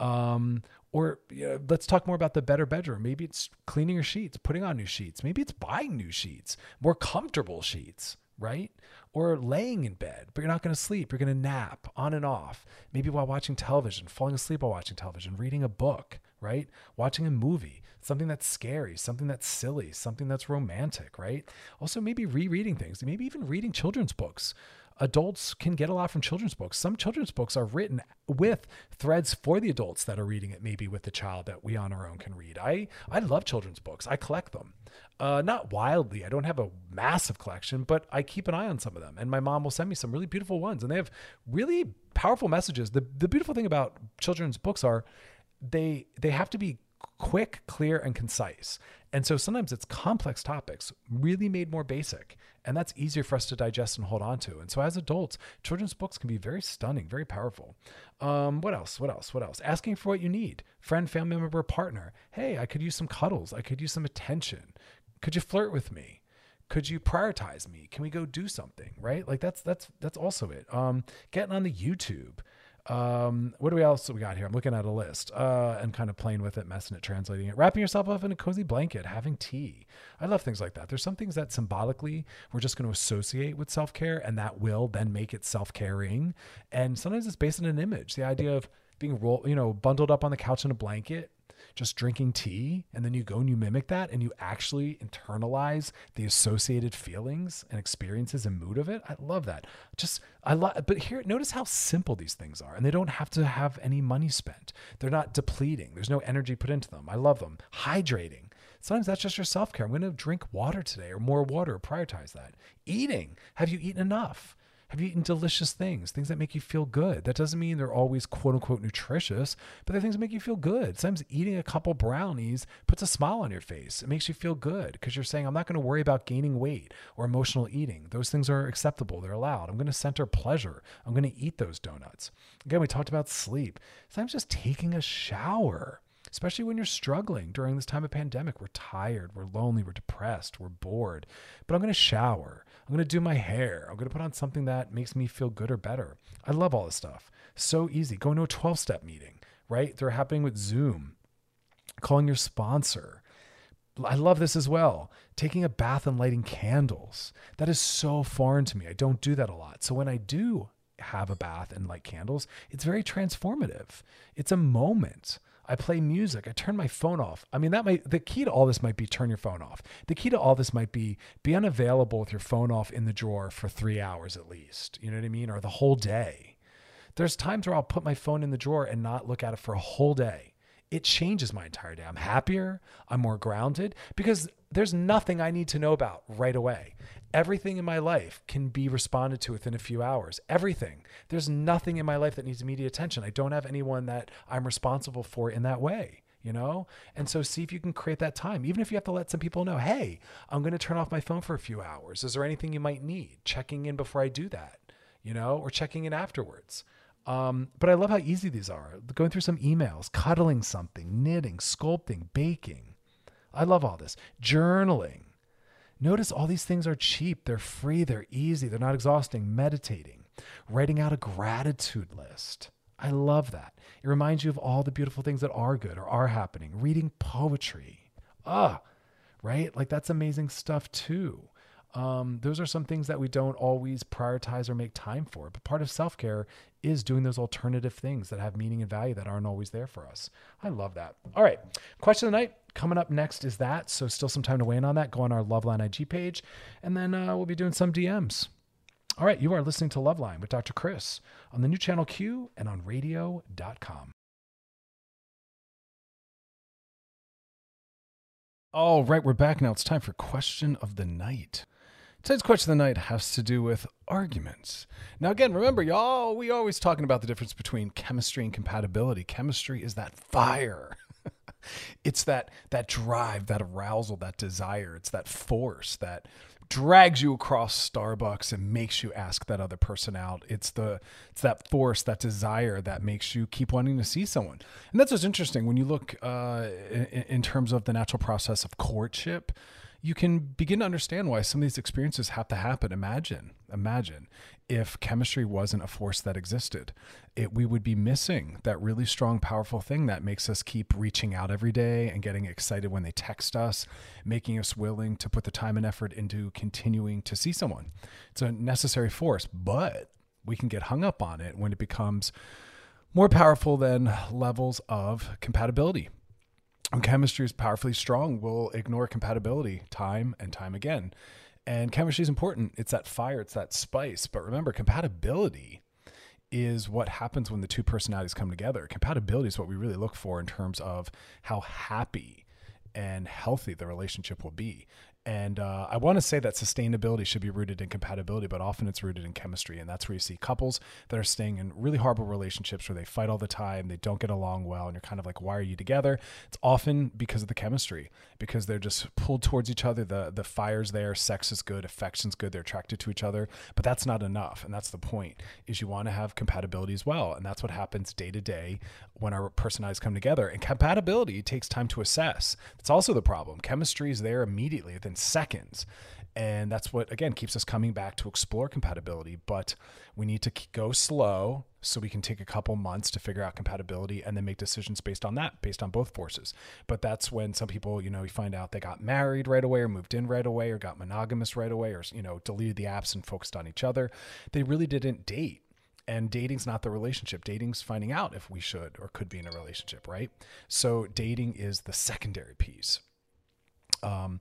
[SPEAKER 2] Um, or you know, let's talk more about the better bedroom. Maybe it's cleaning your sheets, putting on new sheets. Maybe it's buying new sheets, more comfortable sheets, right? Or laying in bed, but you're not going to sleep. You're going to nap on and off. Maybe while watching television, falling asleep while watching television, reading a book, right? Watching a movie, something that's scary, something that's silly, something that's romantic, right? Also, maybe rereading things, maybe even reading children's books. Adults can get a lot from children's books. Some children's books are written with threads for the adults that are reading it, maybe with the child that we on our own can read. I, I love children's books. I collect them. Uh, not wildly. I don't have a massive collection, but I keep an eye on some of them. And my mom will send me some really beautiful ones. And they have really powerful messages. The, the beautiful thing about children's books are they they have to be quick, clear, and concise. And so sometimes it's complex topics, really made more basic. And that's easier for us to digest and hold on to. And so as adults, children's books can be very stunning, very powerful. Um, what else? What else? What else? Asking for what you need. Friend, family member, partner. Hey, I could use some cuddles. I could use some attention. Could you flirt with me? Could you prioritize me? Can we go do something? Right? Like that's that's that's also it. Um, getting on the YouTube. Um, what do we else we got here? I'm looking at a list uh, and kind of playing with it, messing it, translating it, wrapping yourself up in a cozy blanket, having tea. I love things like that. There's some things that symbolically we're just going to associate with self care, and that will then make it self caring. And sometimes it's based on an image. The idea of being roll, you know, bundled up on the couch in a blanket just drinking tea and then you go and you mimic that and you actually internalize the associated feelings and experiences and mood of it. I love that. Just I love but here notice how simple these things are and they don't have to have any money spent. They're not depleting. There's no energy put into them. I love them. Hydrating. Sometimes that's just your self-care. I'm going to drink water today or more water, prioritize that. Eating. Have you eaten enough? Have you eaten delicious things, things that make you feel good? That doesn't mean they're always quote unquote nutritious, but they're things that make you feel good. Sometimes eating a couple brownies puts a smile on your face. It makes you feel good because you're saying, I'm not going to worry about gaining weight or emotional eating. Those things are acceptable, they're allowed. I'm going to center pleasure. I'm going to eat those donuts. Again, we talked about sleep. Sometimes just taking a shower especially when you're struggling during this time of pandemic. We're tired, we're lonely, we're depressed, we're bored. But I'm going to shower. I'm going to do my hair. I'm going to put on something that makes me feel good or better. I love all this stuff. So easy. Going to a 12 step meeting, right? They're happening with Zoom. Calling your sponsor. I love this as well. Taking a bath and lighting candles. That is so foreign to me. I don't do that a lot. So when I do have a bath and light candles, it's very transformative. It's a moment. I play music. I turn my phone off. I mean, that might, the key to all this might be turn your phone off. The key to all this might be be unavailable with your phone off in the drawer for three hours at least. You know what I mean? Or the whole day. There's times where I'll put my phone in the drawer and not look at it for a whole day. It changes my entire day. I'm happier. I'm more grounded because there's nothing I need to know about right away. Everything in my life can be responded to within a few hours. Everything. There's nothing in my life that needs immediate attention. I don't have anyone that I'm responsible for in that way you know? And so see if you can create that time. Even if you have to let some people know, hey, I'm going to turn off my phone for a few hours. Is there anything you might need? Checking in before I do that, you know, or checking in afterwards. Um, but I love how easy these are. Going through some emails, cuddling something, knitting, sculpting, baking. I love all this. Journaling. Notice all these things are cheap, they're free, they're easy, they're not exhausting. Meditating, writing out a gratitude list. I love that. It reminds you of all the beautiful things that are good or are happening. Reading poetry. Ah, right? Like that's amazing stuff too. Um, those are some things that we don't always prioritize or make time for. But part of self care is doing those alternative things that have meaning and value that aren't always there for us. I love that. All right. Question of the night coming up next is that. So, still some time to weigh in on that. Go on our Loveline IG page, and then uh, we'll be doing some DMs. All right. You are listening to Loveline with Dr. Chris on the new channel Q and on radio.com. All right, we're back now. It's time for question of the night. Today's question of the night has to do with arguments. Now, again, remember, y'all, we always talking about the difference between chemistry and compatibility. Chemistry is that fire. it's that that drive, that arousal, that desire. It's that force that drags you across Starbucks and makes you ask that other person out. It's the it's that force, that desire that makes you keep wanting to see someone. And that's what's interesting when you look uh, in, in terms of the natural process of courtship you can begin to understand why some of these experiences have to happen. Imagine, imagine if chemistry wasn't a force that existed, it, we would be missing that really strong, powerful thing that makes us keep reaching out every day and getting excited when they text us, making us willing to put the time and effort into continuing to see someone. It's a necessary force, but we can get hung up on it when it becomes more powerful than levels of compatibility when chemistry is powerfully strong, we'll ignore compatibility time and time again. And chemistry is important. It's that fire, it's that spice. But remember, compatibility is what happens when the two personalities come together. Compatibility is what we really look for in terms of how happy and healthy the relationship will be. And uh, I want to say that sustainability should be rooted in compatibility, but often it's rooted in chemistry. And that's where you see couples that are staying in really horrible relationships where they fight all the time, they don't get along well, and you're kind of like, why are you together? It's often because of the chemistry, because they're just pulled towards each other. The, the fire's there, sex is good, affection's good, they're attracted to each other. But that's not enough. And that's the point, is you want to have compatibility as well. And that's what happens day to day when our personalities come together. And compatibility takes time to assess. It's also the problem. Chemistry is there immediately within seconds. And that's what, again, keeps us coming back to explore compatibility. But we need to go slow so we can take a couple months to figure out compatibility and then make decisions based on that, based on both forces. But that's when some people, you know, you find out they got married right away or moved in right away or got monogamous right away or, you know, deleted the apps and focused on each other. They really didn't date and dating's not the relationship dating's finding out if we should or could be in a relationship right so dating is the secondary piece um,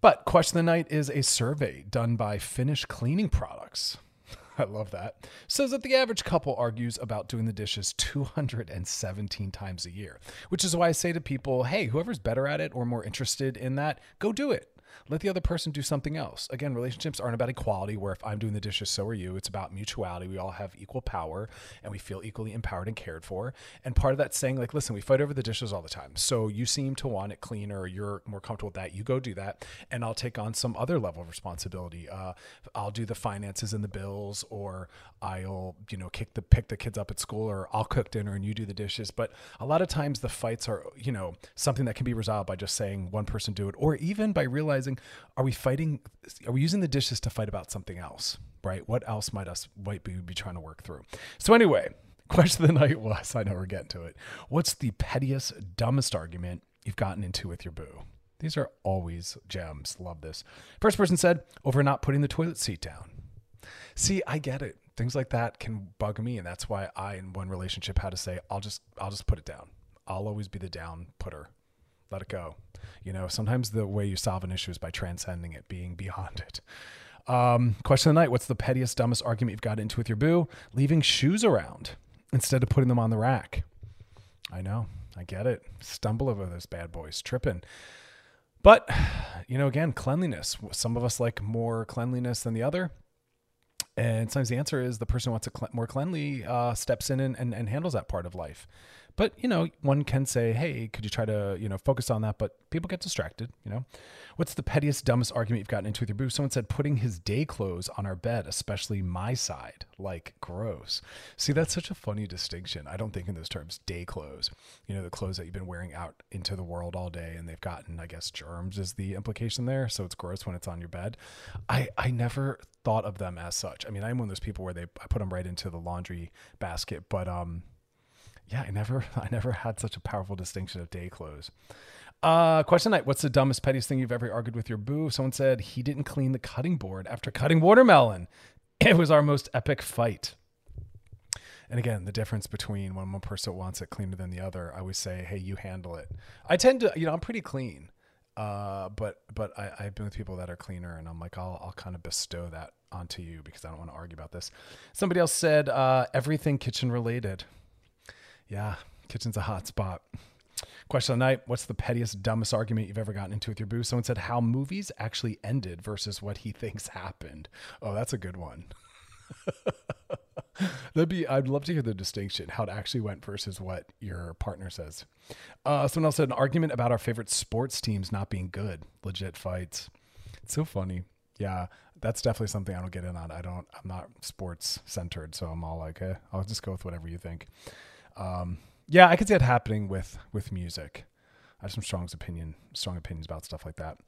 [SPEAKER 2] but question of the night is a survey done by Finish Cleaning Products. I love that. Says that the average couple argues about doing the dishes 217 times a year, which is why I say to people, hey, whoever's better at it or more interested in that, go do it. Let the other person do something else. Again, relationships aren't about equality, where if I'm doing the dishes, so are you. It's about mutuality. We all have equal power and we feel equally empowered and cared for. And part of that saying, like, listen, we fight over the dishes all the time. So you seem to want it cleaner, you're more comfortable with that. You go do that. And I'll take on some other level of responsibility. Uh, I'll do the finances and the bills, or I'll, you know, kick the pick the kids up at school, or I'll cook dinner and you do the dishes. But a lot of times the fights are, you know, something that can be resolved by just saying one person do it, or even by realizing are we fighting are we using the dishes to fight about something else right? What else might us might we be trying to work through? So anyway question of the night was i know we're getting to it. What's the pettiest dumbest argument you've gotten into with your boo? These are always gems. Love this. First person said over not putting the toilet seat down. See i get it. Things like that can bug me and that's why i in one relationship had to say i'll just i'll just put it down. I'll always be the down putter let it go. You know, sometimes the way you solve an issue is by transcending it, being beyond it. Um, question of the night What's the pettiest, dumbest argument you've got into with your boo? Leaving shoes around instead of putting them on the rack. I know. I get it. Stumble over those bad boys, tripping. But, you know, again, cleanliness. Some of us like more cleanliness than the other. And sometimes the answer is the person who wants it cl- more cleanly uh, steps in and, and, and handles that part of life. But, you know, one can say, hey, could you try to, you know, focus on that? But people get distracted, you know. What's the pettiest, dumbest argument you've gotten into with your boo? Someone said putting his day clothes on our bed, especially my side. Like, gross. See, that's such a funny distinction. I don't think in those terms, day clothes. You know, the clothes that you've been wearing out into the world all day and they've gotten, I guess, germs is the implication there. So it's gross when it's on your bed. I, I never thought of them as such. I mean, I'm one of those people where they I put them right into the laundry basket, but um yeah, I never I never had such a powerful distinction of day clothes. Uh, question night. What's the dumbest, pettiest thing you've ever argued with your boo? Someone said he didn't clean the cutting board after cutting watermelon. It was our most epic fight. And again, the difference between when one person wants it cleaner than the other, I always say, hey, you handle it. I tend to, you know, I'm pretty clean. Uh, but but I, I've been with people that are cleaner, and I'm like, I'll I'll kind of bestow that onto you because I don't want to argue about this. Somebody else said uh, everything kitchen related. Yeah, kitchen's a hot spot. Question of the night What's the pettiest, dumbest argument you've ever gotten into with your boo? Someone said how movies actually ended versus what he thinks happened. Oh, that's a good one. That'd be, I'd love to hear the distinction, how it actually went versus what your partner says. Uh, someone else said an argument about our favorite sports teams not being good, legit fights. It's so funny. Yeah, that's definitely something I don't get in on. I don't, I'm not sports centered. So I'm all like, eh, I'll just go with whatever you think. Um, yeah, I could see it happening with, with music. I have some strong opinion, strong opinions about stuff like that.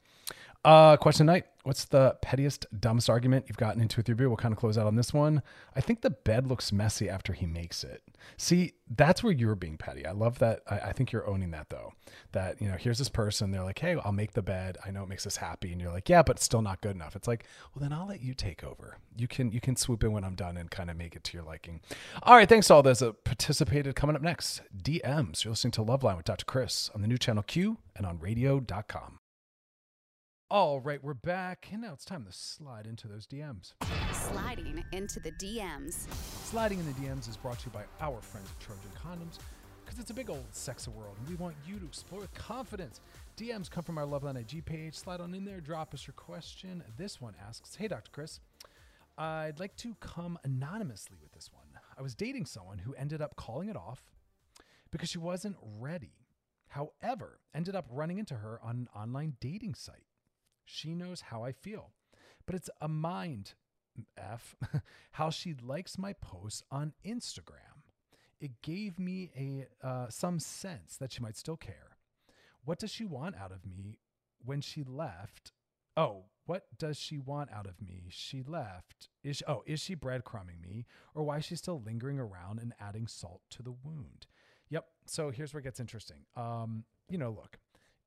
[SPEAKER 2] Uh, question night. What's the pettiest, dumbest argument you've gotten into with your beer? We'll kind of close out on this one. I think the bed looks messy after he makes it. See, that's where you're being petty. I love that. I, I think you're owning that though. That, you know, here's this person. They're like, hey, I'll make the bed. I know it makes us happy. And you're like, yeah, but it's still not good enough. It's like, well, then I'll let you take over. You can, you can swoop in when I'm done and kind of make it to your liking. All right. Thanks to all those that participated. Coming up next, DMs. You're listening to Loveline with Dr. Chris on the new channel Q and on radio.com. All right, we're back, and now it's time to slide into those DMs.
[SPEAKER 3] Sliding into the DMs.
[SPEAKER 2] Sliding in the DMs is brought to you by our friends at Trojan Condoms, because it's a big old sex world, and we want you to explore with confidence. DMs come from our Loveline IG page. Slide on in there, drop us your question. This one asks, "Hey, Dr. Chris, I'd like to come anonymously with this one. I was dating someone who ended up calling it off because she wasn't ready. However, ended up running into her on an online dating site." She knows how I feel. But it's a mind F how she likes my posts on Instagram. It gave me a uh, some sense that she might still care. What does she want out of me when she left? Oh, what does she want out of me? She left. Is she, oh, is she breadcrumbing me, or why is she still lingering around and adding salt to the wound? Yep. So here's where it gets interesting. Um, you know, look,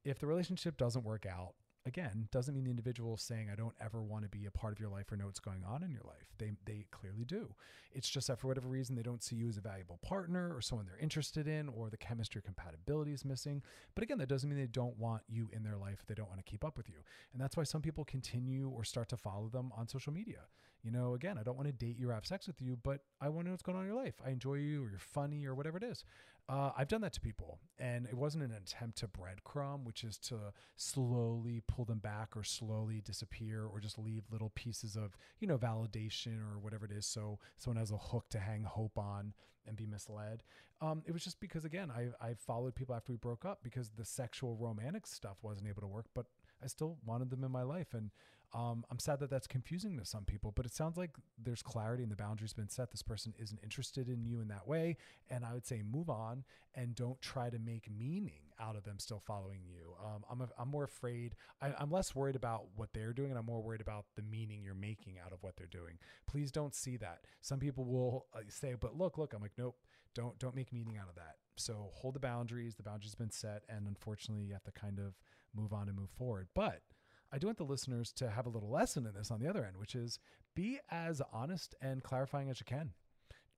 [SPEAKER 2] if the relationship doesn't work out, again doesn't mean the individual is saying I don't ever want to be a part of your life or know what's going on in your life. They they clearly do. It's just that for whatever reason they don't see you as a valuable partner or someone they're interested in or the chemistry compatibility is missing. But again, that doesn't mean they don't want you in their life. They don't want to keep up with you. And that's why some people continue or start to follow them on social media. You know, again, I don't want to date you or have sex with you, but I want to know what's going on in your life. I enjoy you or you're funny or whatever it is. Uh, I've done that to people, and it wasn't an attempt to breadcrumb, which is to slowly pull them back or slowly disappear or just leave little pieces of, you know, validation or whatever it is. So someone has a hook to hang hope on and be misled. Um, it was just because, again, I, I followed people after we broke up because the sexual romantic stuff wasn't able to work, but I still wanted them in my life. And um, I'm sad that that's confusing to some people, but it sounds like there's clarity and the boundaries been set. This person isn't interested in you in that way. And I would say move on and don't try to make meaning out of them still following you. Um, I'm, a, I'm more afraid, I, I'm less worried about what they're doing and I'm more worried about the meaning you're making out of what they're doing. Please don't see that. Some people will uh, say, but look, look, I'm like, nope, don't, don't make meaning out of that. So hold the boundaries. The boundaries have been set. And unfortunately, you have to kind of move on and move forward. But I do want the listeners to have a little lesson in this on the other end, which is be as honest and clarifying as you can.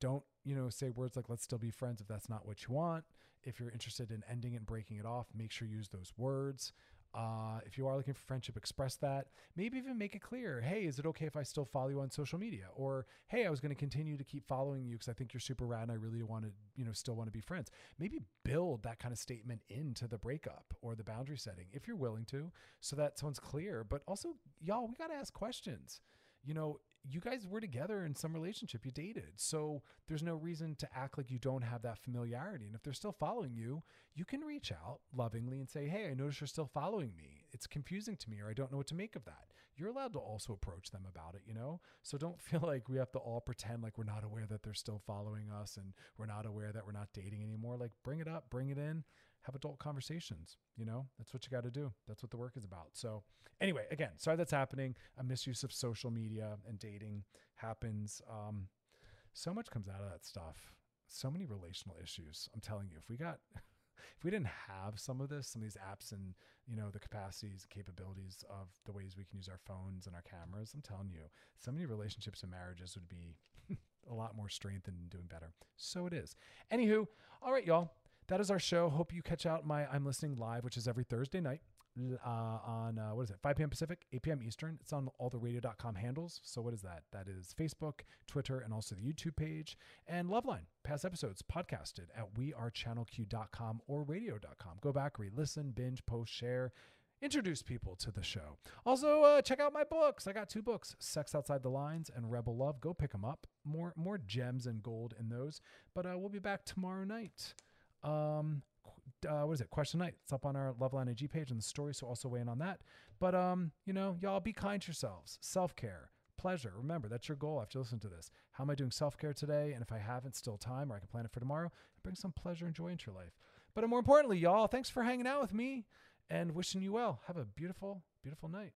[SPEAKER 2] Don't, you know, say words like let's still be friends if that's not what you want. If you're interested in ending it and breaking it off, make sure you use those words. Uh, if you are looking for friendship, express that. Maybe even make it clear. Hey, is it okay if I still follow you on social media? Or hey, I was going to continue to keep following you because I think you're super rad and I really want to, you know, still want to be friends. Maybe build that kind of statement into the breakup or the boundary setting if you're willing to, so that someone's clear. But also, y'all, we got to ask questions. You know, you guys were together in some relationship, you dated. So there's no reason to act like you don't have that familiarity. And if they're still following you, you can reach out lovingly and say, Hey, I notice you're still following me. It's confusing to me, or I don't know what to make of that. You're allowed to also approach them about it, you know? So don't feel like we have to all pretend like we're not aware that they're still following us and we're not aware that we're not dating anymore. Like bring it up, bring it in have adult conversations. You know, that's what you got to do. That's what the work is about. So, anyway, again, sorry that's happening. A misuse of social media and dating happens. Um, so much comes out of that stuff. So many relational issues. I'm telling you, if we got, if we didn't have some of this, some of these apps and, you know, the capacities and capabilities of the ways we can use our phones and our cameras, I'm telling you, so many relationships and marriages would be a lot more strengthened and doing better. So it is. Anywho, all right, y'all that is our show. Hope you catch out my I'm Listening Live, which is every Thursday night. uh, on uh, what is it 5 p.m pacific 8 p.m eastern. It's on all the radio.com handles. So what is that? That is facebook twitter and also the youtube page. And loveline past episodes podcasted at wearechannelq.com or radio.com go back re-listen binge post share introduce people to the show. Also uh, check out my books. I got two books sex outside the lines and rebel love. Go pick them up. More more gems and gold in those. But uh, we'll be back tomorrow night um uh, what is it? Question night. It's up on our Loveline IG page and the story, so also weigh in on that. But um, you know, y'all be kind to yourselves. Self care, pleasure. Remember, that's your goal after listening to this. How am I doing self care today? And if I haven't, still time, or I can plan it for tomorrow, bring some pleasure and joy into your life. But more importantly, y'all, thanks for hanging out with me and wishing you well. Have a beautiful, beautiful night.